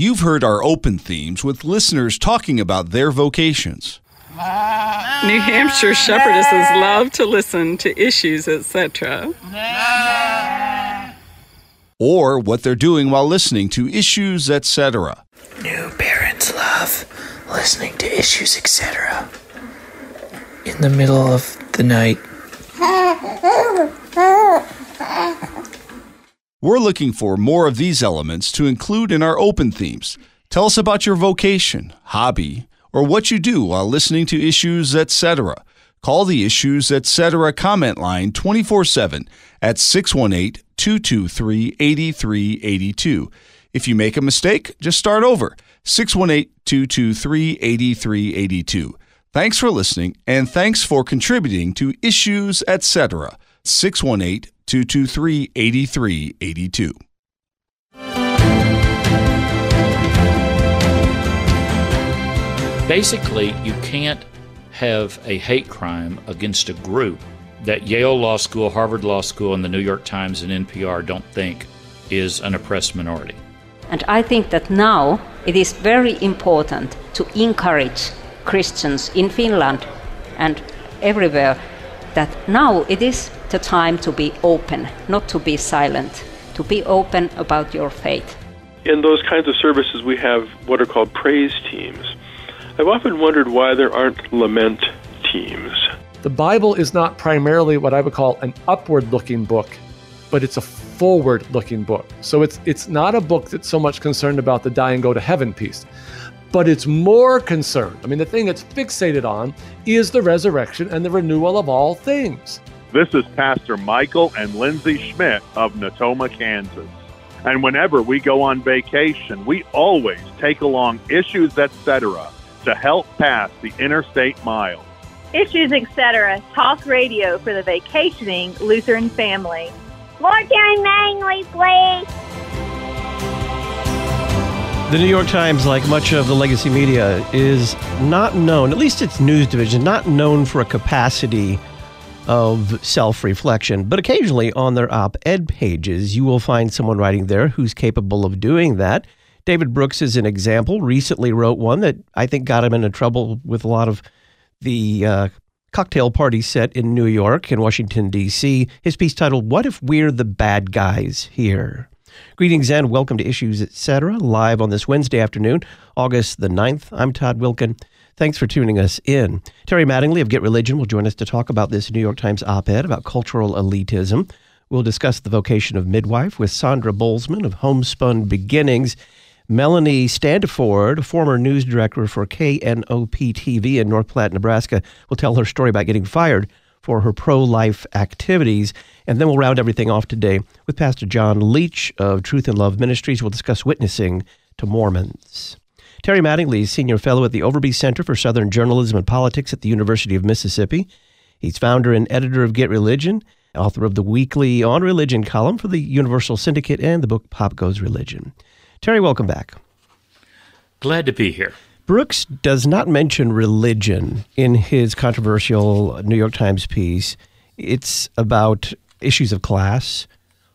You've heard our open themes with listeners talking about their vocations. New Hampshire shepherdesses love to listen to issues, etc. Or what they're doing while listening to issues, etc. New parents love listening to issues, etc. In the middle of the night. We're looking for more of these elements to include in our open themes. Tell us about your vocation, hobby, or what you do while listening to issues, etc. Call the Issues Etc. comment line 24 7 at 618 223 8382. If you make a mistake, just start over 618 223 8382. Thanks for listening and thanks for contributing to Issues Etc. 618 223 8382. Basically, you can't have a hate crime against a group that Yale Law School, Harvard Law School, and the New York Times and NPR don't think is an oppressed minority. And I think that now it is very important to encourage Christians in Finland and everywhere that now it is the time to be open, not to be silent, to be open about your faith. In those kinds of services, we have what are called praise teams. I've often wondered why there aren't lament teams. The Bible is not primarily what I would call an upward looking book, but it's a forward looking book. So it's it's not a book that's so much concerned about the die and go to heaven piece, but it's more concerned. I mean, the thing it's fixated on is the resurrection and the renewal of all things. This is Pastor Michael and Lindsay Schmidt of Natoma, Kansas. And whenever we go on vacation, we always take along issues, etc to help pass the interstate mile. Issues, etc. Talk radio for the vacationing Lutheran family. More Terry Mattingly, please. The New York Times, like much of the legacy media, is not known, at least its news division, not known for a capacity of self reflection. But occasionally on their op ed pages, you will find someone writing there who's capable of doing that. David Brooks is an example. Recently wrote one that I think got him into trouble with a lot of the uh, cocktail party set in New York and Washington, D.C. His piece titled, What If We're the Bad Guys Here? Greetings and welcome to Issues Etc. live on this Wednesday afternoon, August the 9th. I'm Todd Wilken. Thanks for tuning us in. Terry Mattingly of Get Religion will join us to talk about this New York Times op ed about cultural elitism. We'll discuss the vocation of midwife with Sandra Bolzman of Homespun Beginnings. Melanie Standiford, former news director for KNOP TV in North Platte, Nebraska, will tell her story about getting fired for her pro life activities. And then we'll round everything off today with Pastor John Leach of Truth and Love Ministries. We'll discuss witnessing to Mormons. Terry Mattingly is senior fellow at the Overby Center for Southern Journalism and Politics at the University of Mississippi. He's founder and editor of Get Religion, author of the weekly On Religion column for the Universal Syndicate and the book Pop Goes Religion. Terry, welcome back. Glad to be here. Brooks does not mention religion in his controversial New York Times piece. It's about issues of class.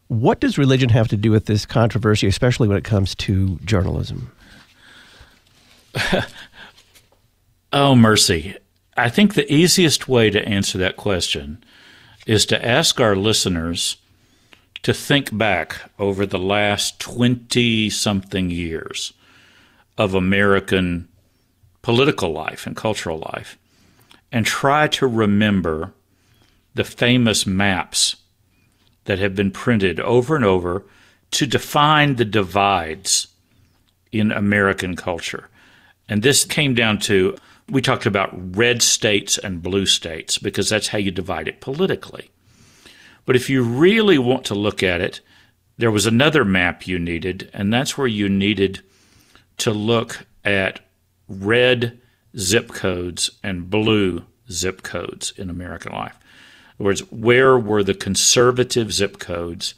What does religion have to do with this controversy, especially when it comes to journalism? oh, mercy. I think the easiest way to answer that question is to ask our listeners to think back over the last 20 something years of American political life and cultural life and try to remember the famous maps that have been printed over and over to define the divides in American culture. And this came down to we talked about red states and blue states because that's how you divide it politically. But if you really want to look at it, there was another map you needed, and that's where you needed to look at red zip codes and blue zip codes in American life. In other words, where were the conservative zip codes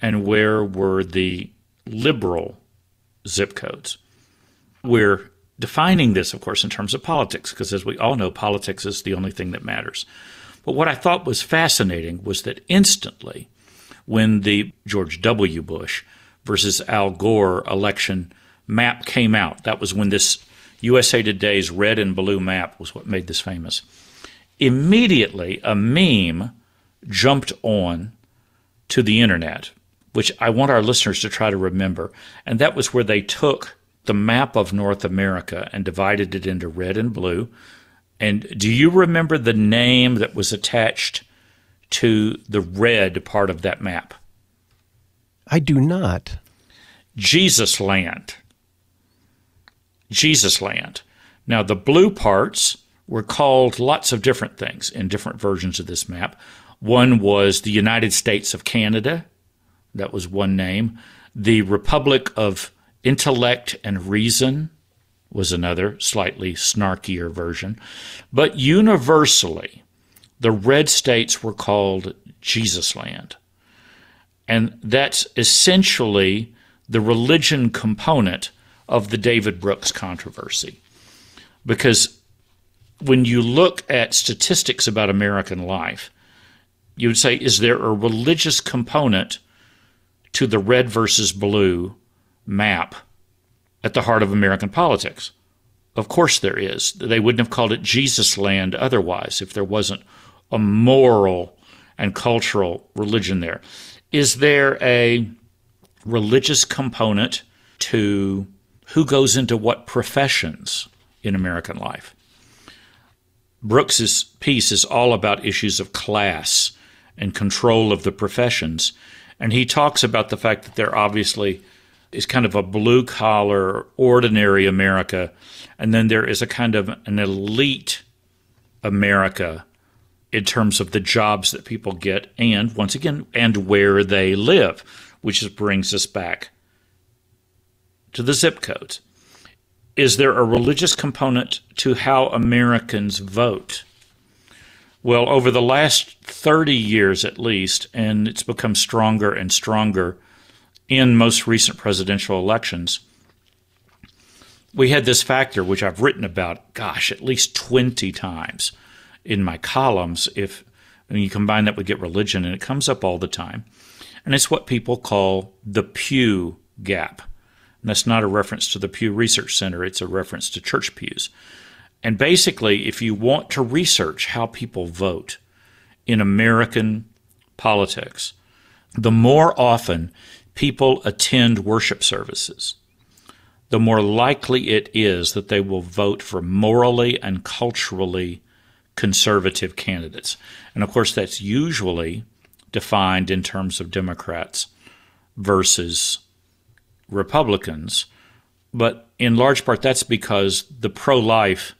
and where were the liberal zip codes? We're defining this, of course, in terms of politics, because as we all know, politics is the only thing that matters. But what I thought was fascinating was that instantly, when the George W. Bush versus Al Gore election map came out, that was when this USA Today's red and blue map was what made this famous. Immediately, a meme jumped on to the internet, which I want our listeners to try to remember. And that was where they took the map of North America and divided it into red and blue. And do you remember the name that was attached to the red part of that map? I do not. Jesus Land. Jesus Land. Now, the blue parts were called lots of different things in different versions of this map. One was the United States of Canada, that was one name. The Republic of Intellect and Reason was another, slightly snarkier version. But universally, the red states were called Jesus Land. And that's essentially the religion component of the David Brooks controversy. Because when you look at statistics about American life, you would say, is there a religious component to the red versus blue map at the heart of American politics? Of course there is. They wouldn't have called it Jesus land otherwise if there wasn't a moral and cultural religion there. Is there a religious component to who goes into what professions in American life? Brooks's piece is all about issues of class and control of the professions. And he talks about the fact that there obviously is kind of a blue collar, ordinary America, and then there is a kind of an elite America in terms of the jobs that people get and, once again, and where they live, which brings us back to the zip codes. Is there a religious component to how Americans vote? Well, over the last 30 years at least, and it's become stronger and stronger in most recent presidential elections, we had this factor, which I've written about, gosh, at least 20 times in my columns. If you combine that with get religion, and it comes up all the time. And it's what people call the Pew gap. And that's not a reference to the Pew Research Center, it's a reference to church pews. And basically, if you want to research how people vote in American politics, the more often people attend worship services, the more likely it is that they will vote for morally and culturally conservative candidates. And of course, that's usually defined in terms of Democrats versus Republicans. But in large part, that's because the pro life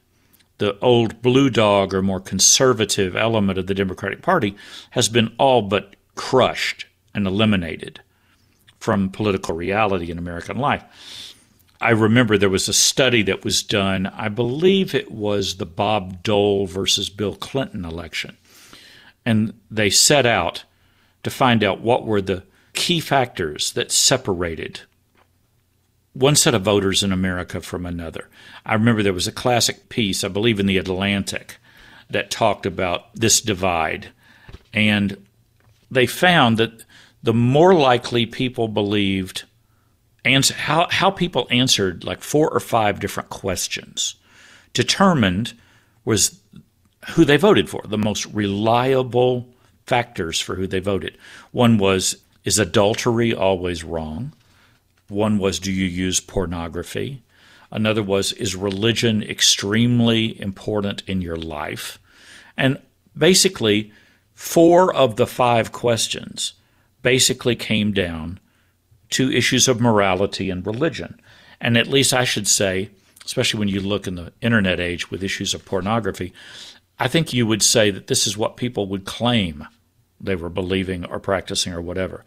the old blue dog or more conservative element of the Democratic Party has been all but crushed and eliminated from political reality in American life. I remember there was a study that was done, I believe it was the Bob Dole versus Bill Clinton election. And they set out to find out what were the key factors that separated one set of voters in America from another. I remember there was a classic piece, I believe in the Atlantic, that talked about this divide. And they found that the more likely people believed answer, how, how people answered like four or five different questions determined was who they voted for, the most reliable factors for who they voted. One was, is adultery always wrong? One was, do you use pornography? Another was, is religion extremely important in your life? And basically, four of the five questions basically came down to issues of morality and religion. And at least I should say, especially when you look in the internet age with issues of pornography, I think you would say that this is what people would claim they were believing or practicing or whatever.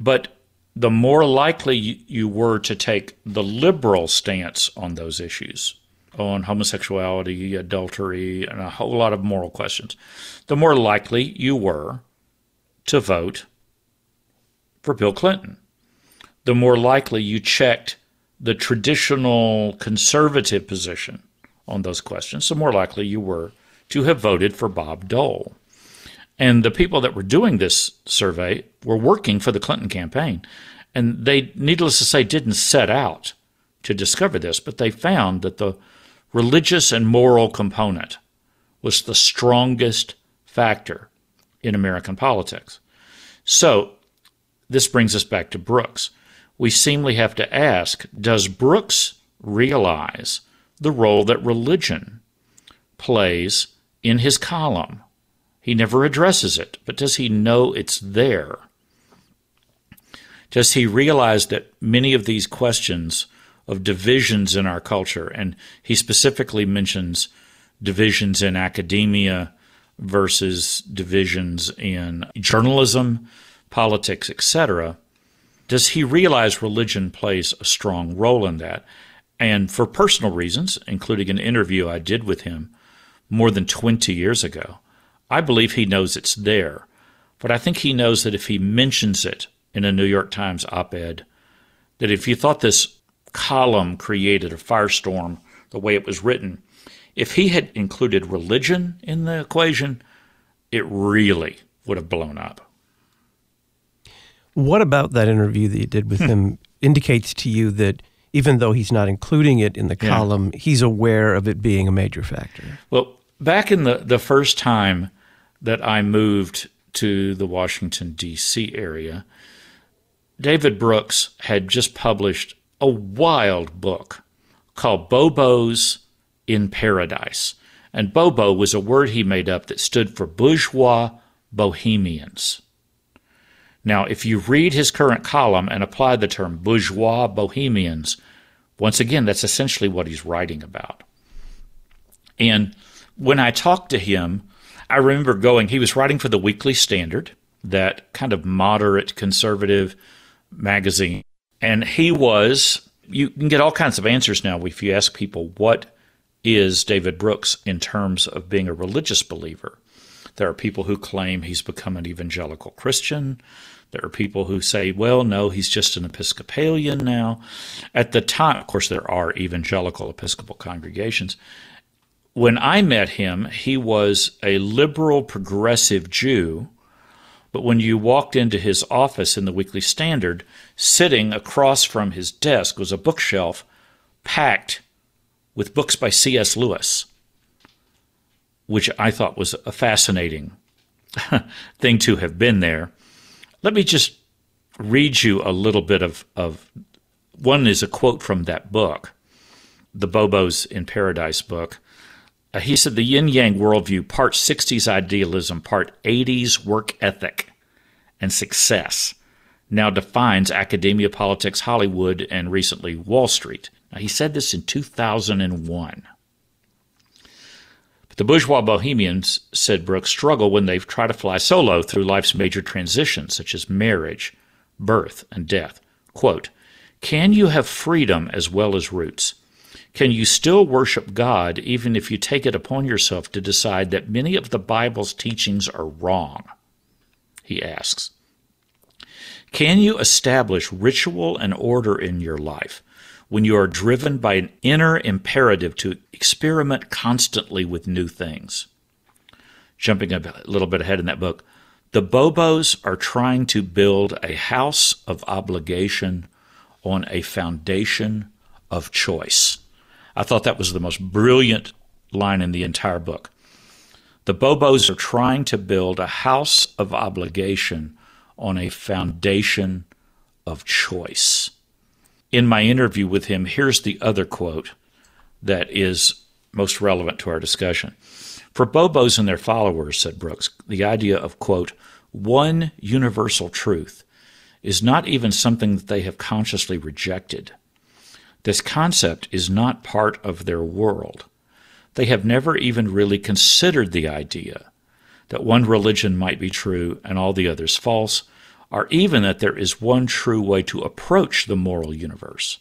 But the more likely you were to take the liberal stance on those issues, on homosexuality, adultery, and a whole lot of moral questions, the more likely you were to vote for Bill Clinton. The more likely you checked the traditional conservative position on those questions, the more likely you were to have voted for Bob Dole. And the people that were doing this survey were working for the Clinton campaign. And they, needless to say, didn't set out to discover this, but they found that the religious and moral component was the strongest factor in American politics. So, this brings us back to Brooks. We seemingly have to ask Does Brooks realize the role that religion plays in his column? He never addresses it, but does he know it's there? Does he realize that many of these questions of divisions in our culture, and he specifically mentions divisions in academia versus divisions in journalism, politics, etc. Does he realize religion plays a strong role in that? And for personal reasons, including an interview I did with him more than 20 years ago, I believe he knows it's there. But I think he knows that if he mentions it in a New York Times op ed, that if you thought this column created a firestorm the way it was written, if he had included religion in the equation, it really would have blown up. What about that interview that you did with hmm. him indicates to you that even though he's not including it in the Yeah. column, he's aware of it being a major factor? Well, back in the, the first time that I moved to the Washington, D.C. area, David Brooks had just published a wild book called Bobos in Paradise. And Bobo was a word he made up that stood for bourgeois bohemians. Now, if you read his current column and apply the term bourgeois bohemians, once again, that's essentially what he's writing about. And when I talked to him, I remember going, he was writing for the Weekly Standard, that kind of moderate conservative magazine. And he was, you can get all kinds of answers now if you ask people, what is David Brooks in terms of being a religious believer? There are people who claim he's become an evangelical Christian. There are people who say, well, no, he's just an Episcopalian now. At the time, of course, there are evangelical Episcopal congregations. When I met him, he was a liberal progressive Jew. But when you walked into his office in the Weekly Standard, sitting across from his desk was a bookshelf packed with books by C.S. Lewis, which I thought was a fascinating thing to have been there. Let me just read you a little bit of, of one is a quote from that book, the Bobos in Paradise book. Uh, he said, The yin yang worldview, part 60s idealism, part 80s work ethic and success, now defines academia, politics, Hollywood, and recently Wall Street. Now, he said this in 2001. The bourgeois bohemians, said Brooks, struggle when they try to fly solo through life's major transitions, such as marriage, birth, and death. Quote, Can you have freedom as well as roots? Can you still worship God even if you take it upon yourself to decide that many of the Bible's teachings are wrong? He asks. Can you establish ritual and order in your life when you are driven by an inner imperative to experiment constantly with new things? Jumping a little bit ahead in that book, the Bobos are trying to build a house of obligation on a foundation of choice. I thought that was the most brilliant line in the entire book. The Bobos are trying to build a house of obligation on a foundation of choice. In my interview with him, here's the other quote that is most relevant to our discussion. For Bobos and their followers, said Brooks, the idea of, quote, one universal truth is not even something that they have consciously rejected. This concept is not part of their world. They have never even really considered the idea that one religion might be true and all the others false, or even that there is one true way to approach the moral universe,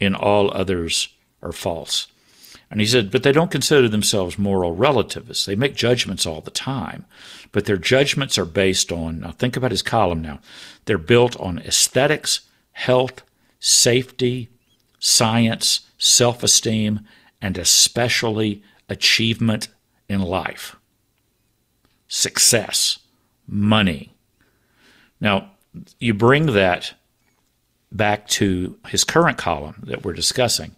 and all others are false. And he said, but they don't consider themselves moral relativists. They make judgments all the time, but their judgments are based on, now think about his column now, they're built on aesthetics, health, safety, science, self esteem, and especially achievement in life, success, money. Now, you bring that back to his current column that we're discussing,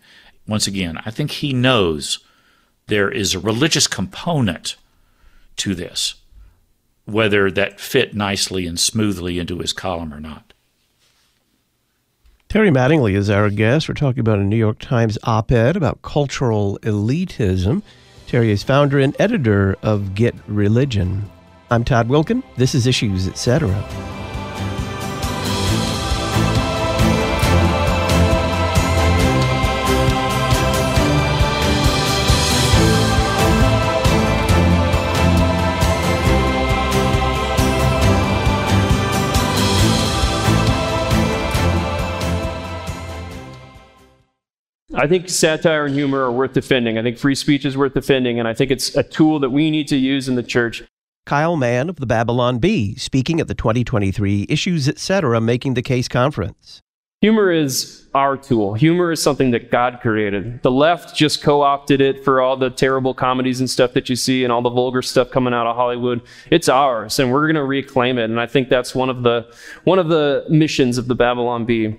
once again, I think he knows there is a religious component to this, whether that fit nicely and smoothly into his column or not. Terry Mattingly is our guest. We're talking about a New York Times op ed about cultural elitism. Terry is founder and editor of Get Religion. I'm Todd Wilken. This is Issues, Etc. I think satire and humor are worth defending. I think free speech is worth defending, and I think it's a tool that we need to use in the church. Kyle Mann of the Babylon Bee, speaking at the 2023 Issues Etc. Making the Case conference. Humor is our tool. Humor is something that God created. The left just co opted it for all the terrible comedies and stuff that you see and all the vulgar stuff coming out of Hollywood. It's ours, and we're going to reclaim it. And I think that's one of the, one of the missions of the Babylon Bee.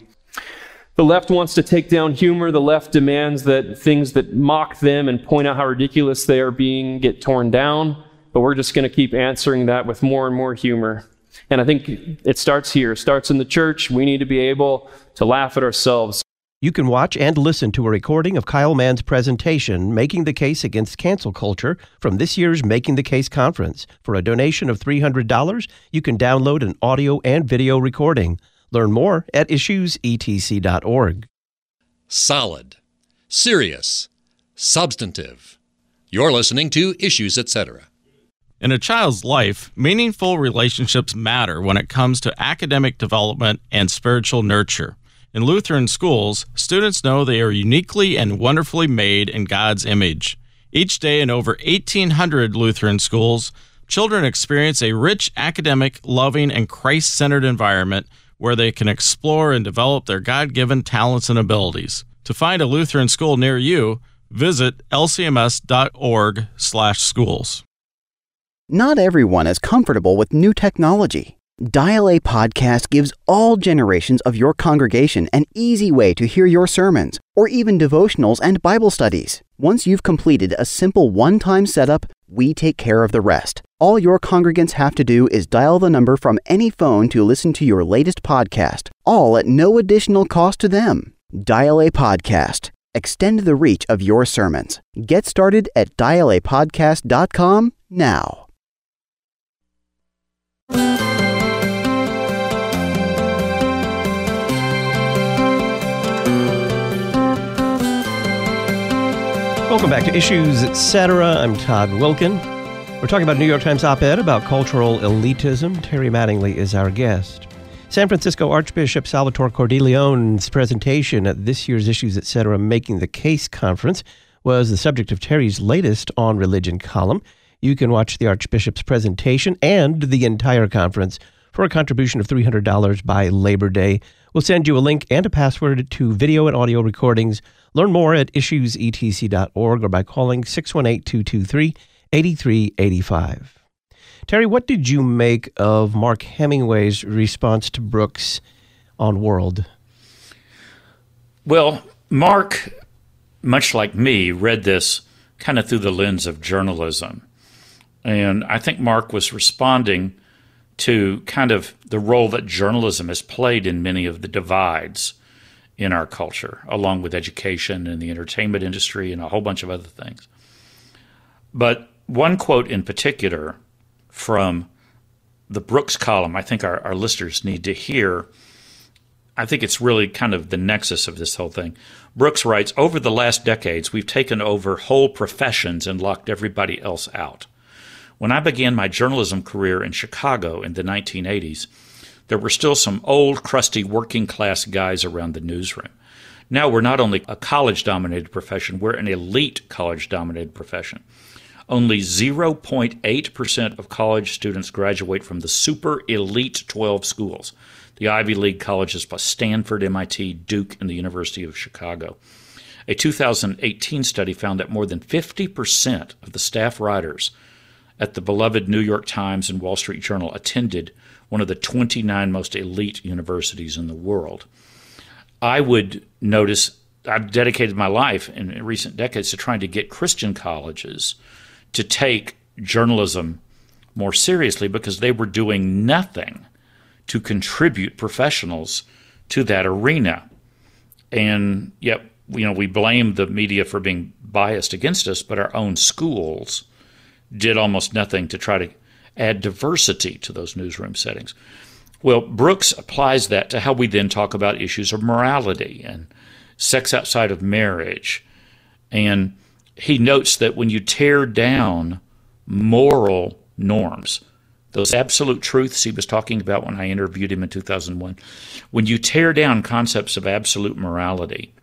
The left wants to take down humor. The left demands that things that mock them and point out how ridiculous they are being get torn down. But we're just going to keep answering that with more and more humor. And I think it starts here. It starts in the church. We need to be able to laugh at ourselves. You can watch and listen to a recording of Kyle Mann's presentation, Making the Case Against Cancel Culture, from this year's Making the Case conference. For a donation of $300, you can download an audio and video recording. Learn more at issuesetc.org. Solid, serious, substantive. You're listening to Issues, etc. In a child's life, meaningful relationships matter when it comes to academic development and spiritual nurture. In Lutheran schools, students know they are uniquely and wonderfully made in God's image. Each day in over 1,800 Lutheran schools, children experience a rich academic, loving, and Christ centered environment where they can explore and develop their God given talents and abilities. To find a Lutheran school near you, visit lcms.org/schools. Not everyone is comfortable with new technology. Dial A Podcast gives all generations of your congregation an easy way to hear your sermons or even devotionals and Bible studies. Once you've completed a simple one time setup, we take care of the rest. All your congregants have to do is dial the number from any phone to listen to your latest podcast, all at no additional cost to them. Dial A Podcast. Extend the reach of your sermons. Get started at dialapodcast.com now. Welcome back to Issues Etc. I'm Todd Wilken. We're talking about New York Times op ed about cultural elitism. Terry Mattingly is our guest. San Francisco Archbishop Salvatore Cordileone's presentation at this year's Issues Etc. Making the Case conference was the subject of Terry's latest On Religion column. You can watch the Archbishop's presentation and the entire conference for a contribution of $300 by Labor Day. We'll send you a link and a password to video and audio recordings Learn more at issuesetc.org or by calling 618 223 8385. Terry, what did you make of Mark Hemingway's response to Brooks on World? Well, Mark, much like me, read this kind of through the lens of journalism. And I think Mark was responding to kind of the role that journalism has played in many of the divides in our culture, along with education and the entertainment industry and a whole bunch of other things. But one quote in particular from the Brooks column, I think our, our listeners need to hear. I think it's really kind of the nexus of this whole thing. Brooks writes Over the last decades, we've taken over whole professions and locked everybody else out. When I began my journalism career in Chicago in the 1980s, there were still some old, crusty working class guys around the newsroom. Now we're not only a college dominated profession, we're an elite college dominated profession. Only 0.8% of college students graduate from the super elite 12 schools, the Ivy League colleges plus Stanford, MIT, Duke, and the University of Chicago. A 2018 study found that more than 50% of the staff writers at the beloved New York Times and Wall Street Journal attended one of the 29 most elite universities in the world. I would notice I've dedicated my life in recent decades to trying to get Christian colleges to take journalism more seriously because they were doing nothing to contribute professionals to that arena. And yet, you know, we blame the media for being biased against us, but our own schools did almost nothing to try to add diversity to those newsroom settings. Well, Brooks applies that to how we then talk about issues of morality and sex outside of marriage. And he notes that when you tear down moral norms, those absolute truths he was talking about when I interviewed him in 2001, when you tear down concepts of absolute morality,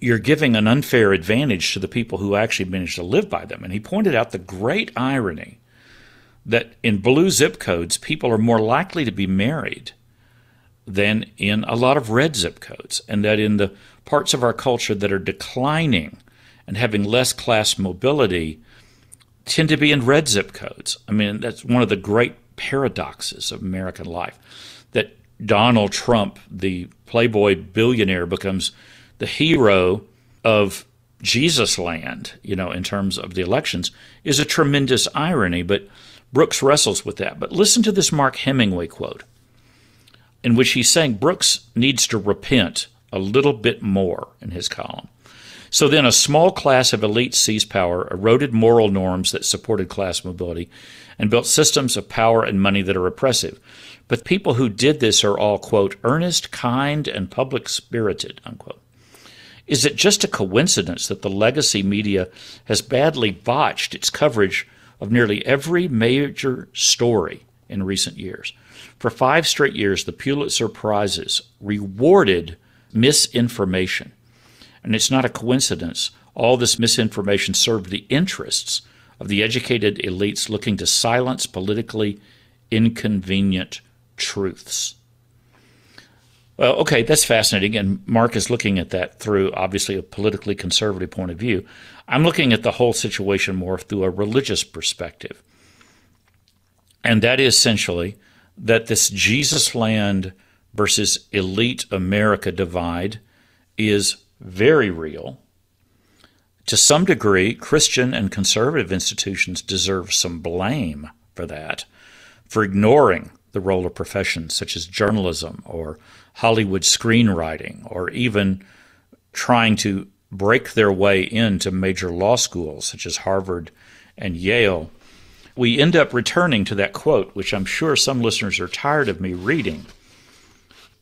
you're giving an unfair advantage to the people who actually manage to live by them. And he pointed out the great irony that in blue zip codes, people are more likely to be married than in a lot of red zip codes, and that in the parts of our culture that are declining and having less class mobility tend to be in red zip codes. I mean, that's one of the great paradoxes of American life that Donald Trump, the playboy billionaire, becomes the hero of Jesus land, you know, in terms of the elections, is a tremendous irony. But Brooks wrestles with that. But listen to this Mark Hemingway quote, in which he's saying Brooks needs to repent a little bit more in his column. So then, a small class of elites seized power, eroded moral norms that supported class mobility, and built systems of power and money that are oppressive. But people who did this are all, quote, earnest, kind, and public spirited, unquote. Is it just a coincidence that the legacy media has badly botched its coverage of nearly every major story in recent years. For five straight years, the Pulitzer Prizes rewarded misinformation. And it's not a coincidence. All this misinformation served the interests of the educated elites looking to silence politically inconvenient truths. Well, okay, that's fascinating. And Mark is looking at that through obviously a politically conservative point of view. I'm looking at the whole situation more through a religious perspective. And that is essentially that this Jesus land versus elite America divide is very real. To some degree, Christian and conservative institutions deserve some blame for that, for ignoring the role of professions such as journalism or Hollywood screenwriting, or even trying to break their way into major law schools such as Harvard and Yale, we end up returning to that quote, which I'm sure some listeners are tired of me reading.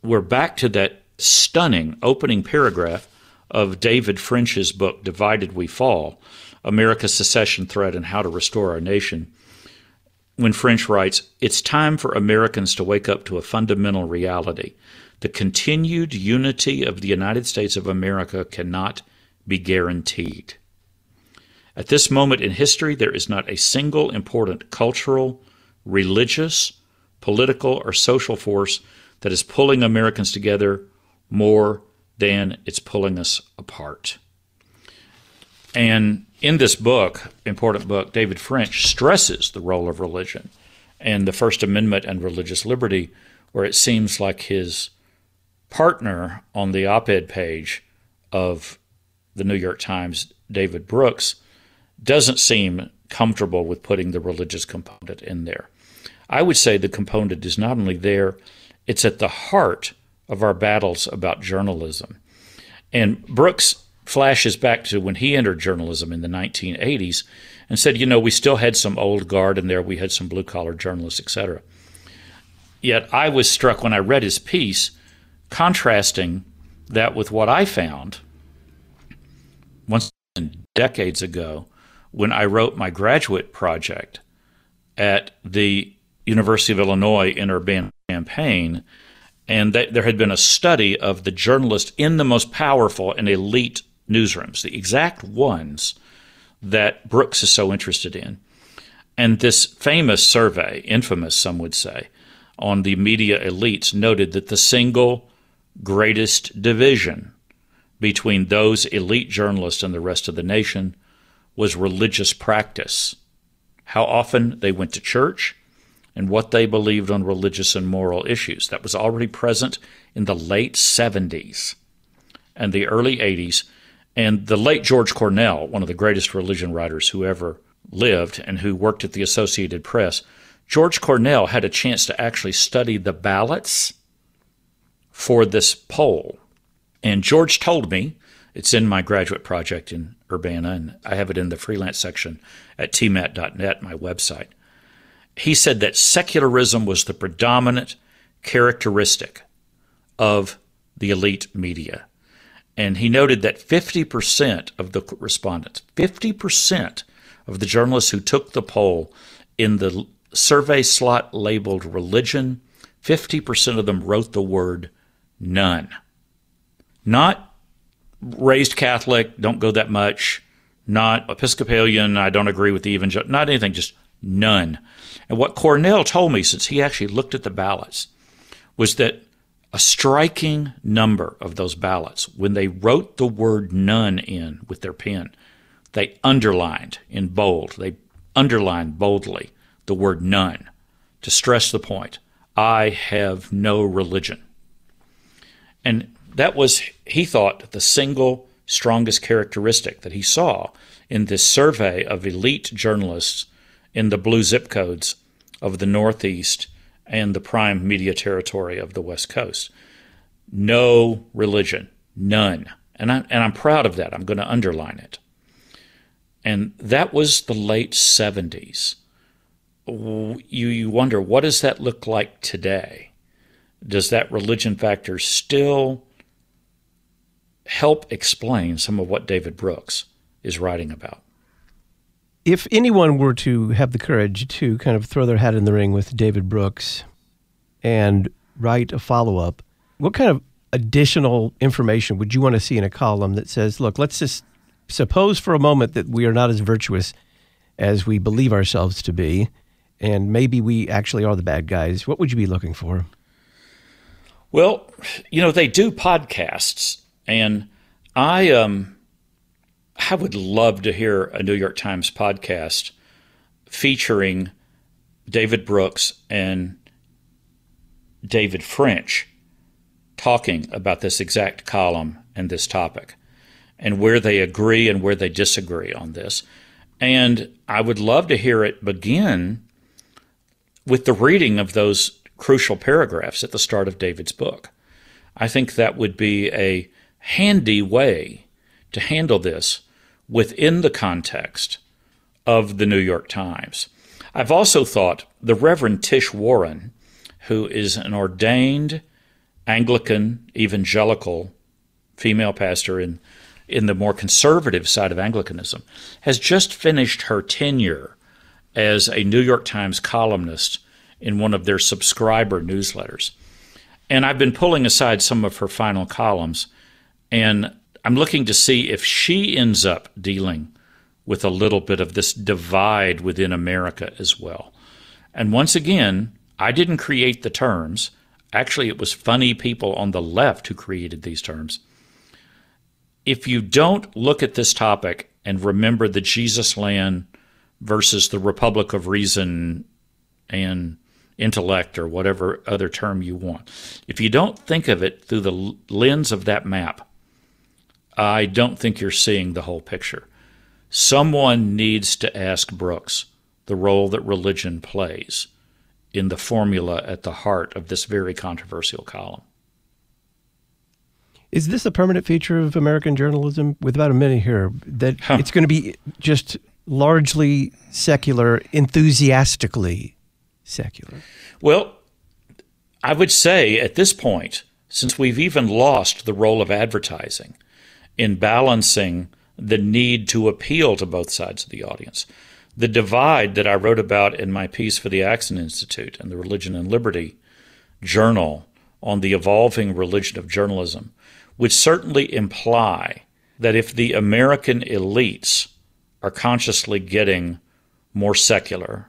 We're back to that stunning opening paragraph of David French's book, Divided We Fall America's Secession Threat and How to Restore Our Nation. When French writes, It's time for Americans to wake up to a fundamental reality. The continued unity of the United States of America cannot be guaranteed. At this moment in history, there is not a single important cultural, religious, political, or social force that is pulling Americans together more than it's pulling us apart. And in this book, important book, David French stresses the role of religion and the First Amendment and religious liberty, where it seems like his partner on the op ed page of the New York Times, David Brooks, doesn't seem comfortable with putting the religious component in there. I would say the component is not only there, it's at the heart of our battles about journalism. And Brooks flashes back to when he entered journalism in the 1980s and said, you know, we still had some old guard in there, we had some blue collar journalists, etc. Yet I was struck when I read his piece, contrasting that with what I found once decades ago when I wrote my graduate project at the University of Illinois in Urbana-Champaign, and that there had been a study of the journalists in the most powerful and elite newsrooms, the exact ones that Brooks is so interested in. And this famous survey, infamous, some would say, on the media elites noted that the single greatest division between those elite journalists and the rest of the nation was religious practice. How often they went to church and what they believed on religious and moral issues. That was already present in the late 70s and the early 80s. And the late George Cornell, one of the greatest religion writers who ever lived and who worked at the Associated Press, George Cornell had a chance to actually study the ballots for this poll. And George told me, it's in my graduate project in Urbana, and I have it in the freelance section at tmatt.net, my website. He said that secularism was the predominant characteristic of the elite media. And he noted that 50% of the respondents, 50% of the journalists who took the poll in the survey slot labeled religion, 50% of them wrote the word none. Not raised Catholic, don't go that much, not Episcopalian, I don't agree with the evangelical, not anything, just none. And what Cornell told me, since he actually looked at the ballots, was that a striking number of those ballots, when they wrote the word none in with their pen, they underlined in bold, they underlined boldly the word none to stress the point I have no religion. And that was, he thought, the single strongest characteristic that he saw in this survey of elite journalists in the blue zip codes of the Northeast and the prime media territory of the West Coast. No religion, none. And, I, and I'm proud of that. I'm going to underline it. And that was the late 70s. You, you wonder, what does that look like today? Does that religion factor still help explain some of what David Brooks is writing about? If anyone were to have the courage to kind of throw their hat in the ring with David Brooks and write a follow up, what kind of additional information would you want to see in a column that says, look, let's just suppose for a moment that we are not as virtuous as we believe ourselves to be, and maybe we actually are the bad guys? What would you be looking for? Well, you know, they do podcasts, and I um I would love to hear a New York Times podcast featuring David Brooks and David French talking about this exact column and this topic and where they agree and where they disagree on this. And I would love to hear it begin with the reading of those crucial paragraphs at the start of David's book. I think that would be a handy way to handle this within the context of the New York Times. I've also thought the Reverend Tish Warren, who is an ordained Anglican evangelical female pastor in in the more conservative side of Anglicanism, has just finished her tenure as a New York Times columnist in one of their subscriber newsletters. And I've been pulling aside some of her final columns, and I'm looking to see if she ends up dealing with a little bit of this divide within America as well. And once again, I didn't create the terms. Actually, it was funny people on the left who created these terms. If you don't look at this topic and remember the Jesus land versus the Republic of Reason and intellect or whatever other term you want, if you don't think of it through the lens of that map, I don't think you're seeing the whole picture. Someone needs to ask Brooks the role that religion plays in the formula at the heart of this very controversial column. Is this a permanent feature of American journalism? With about a minute here, that huh. it's going to be just largely secular, enthusiastically secular? Well, I would say at this point, since we've even lost the role of advertising in balancing the need to appeal to both sides of the audience, the divide that I wrote about in my piece for the Acton Institute and the Religion and Liberty journal on the evolving religion of journalism would certainly imply that if the American elites are consciously getting more secular,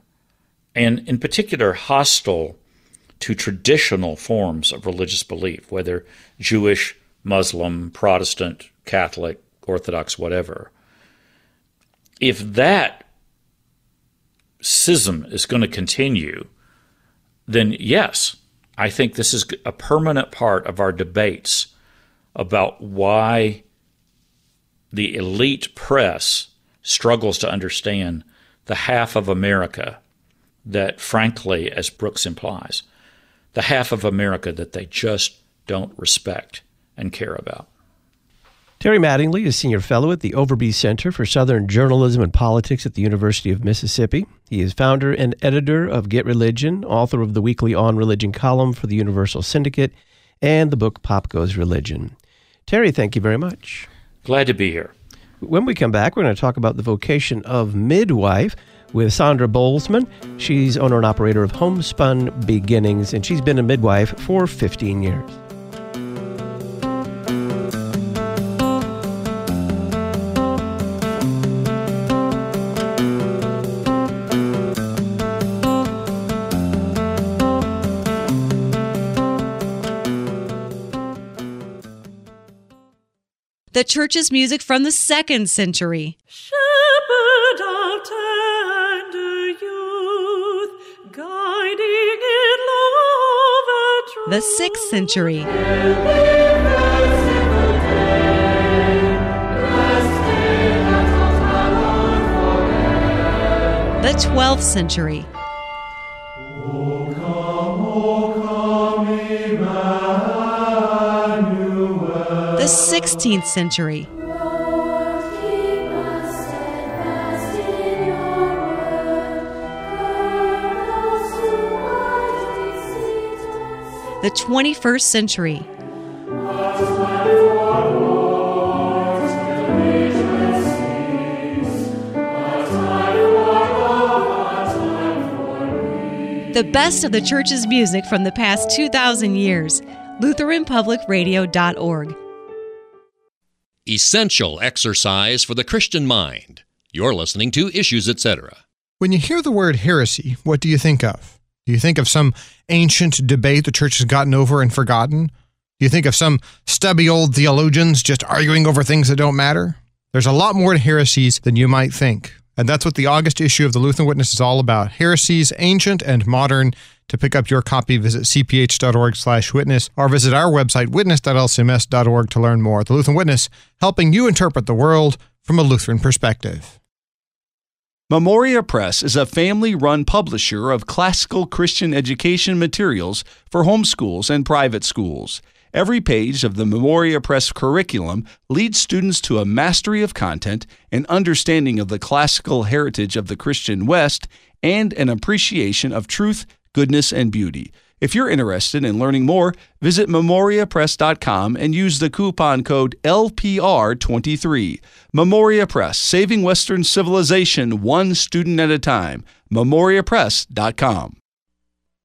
and in particular hostile to traditional forms of religious belief, whether Jewish, Muslim, Protestant, Catholic, Orthodox, whatever, if that schism is going to continue, then yes, I think this is a permanent part of our debates about why the elite press struggles to understand the half of America that, frankly, as Brooks implies, the half of America that they just don't respect and care about. Terry Mattingly is Senior Fellow at the Overby Center for Southern Journalism and Politics at the University of Mississippi. He is founder and editor of GetReligion, author of the weekly On Religion column for the Universal Syndicate, and the book Pop Goes Religion. Terry, thank you very much. Glad to be here. When we come back, we're going to talk about the vocation of midwife with Sandra Bolzman. She's owner and operator of Homespun Beginnings, and she's been a midwife for 15 years. The church's music from the second century. Shepherd of tender youth, guiding in love truth. The sixth century. The 12th century. 16th century. The 21st century. The best of the church's music from the past 2,000 years. LutheranPublicRadio.org essential exercise for the Christian mind. You're listening to Issues, etc. When you hear the word heresy, what do you think of? Do you think of some ancient debate the church has gotten over and forgotten? Do you think of some stubby old theologians just arguing over things that don't matter? There's a lot more to heresies than you might think. And that's what the August issue of the Lutheran Witness is all about heresies, ancient and modern. To pick up your copy, visit cph.org slash witness or visit our website, witness.lcms.org to learn more. The Lutheran Witness, helping you interpret the world from a Lutheran perspective. Memoria Press is a family run publisher of classical Christian education materials for homeschools and private schools. Every page of the Memoria Press curriculum leads students to a mastery of content, an understanding of the classical heritage of the Christian West, and an appreciation of truth, goodness, and beauty. If you're interested in learning more, visit memoriapress.com and use the coupon code LPR23. Memoria Press, saving Western civilization one student at a time. memoriapress.com.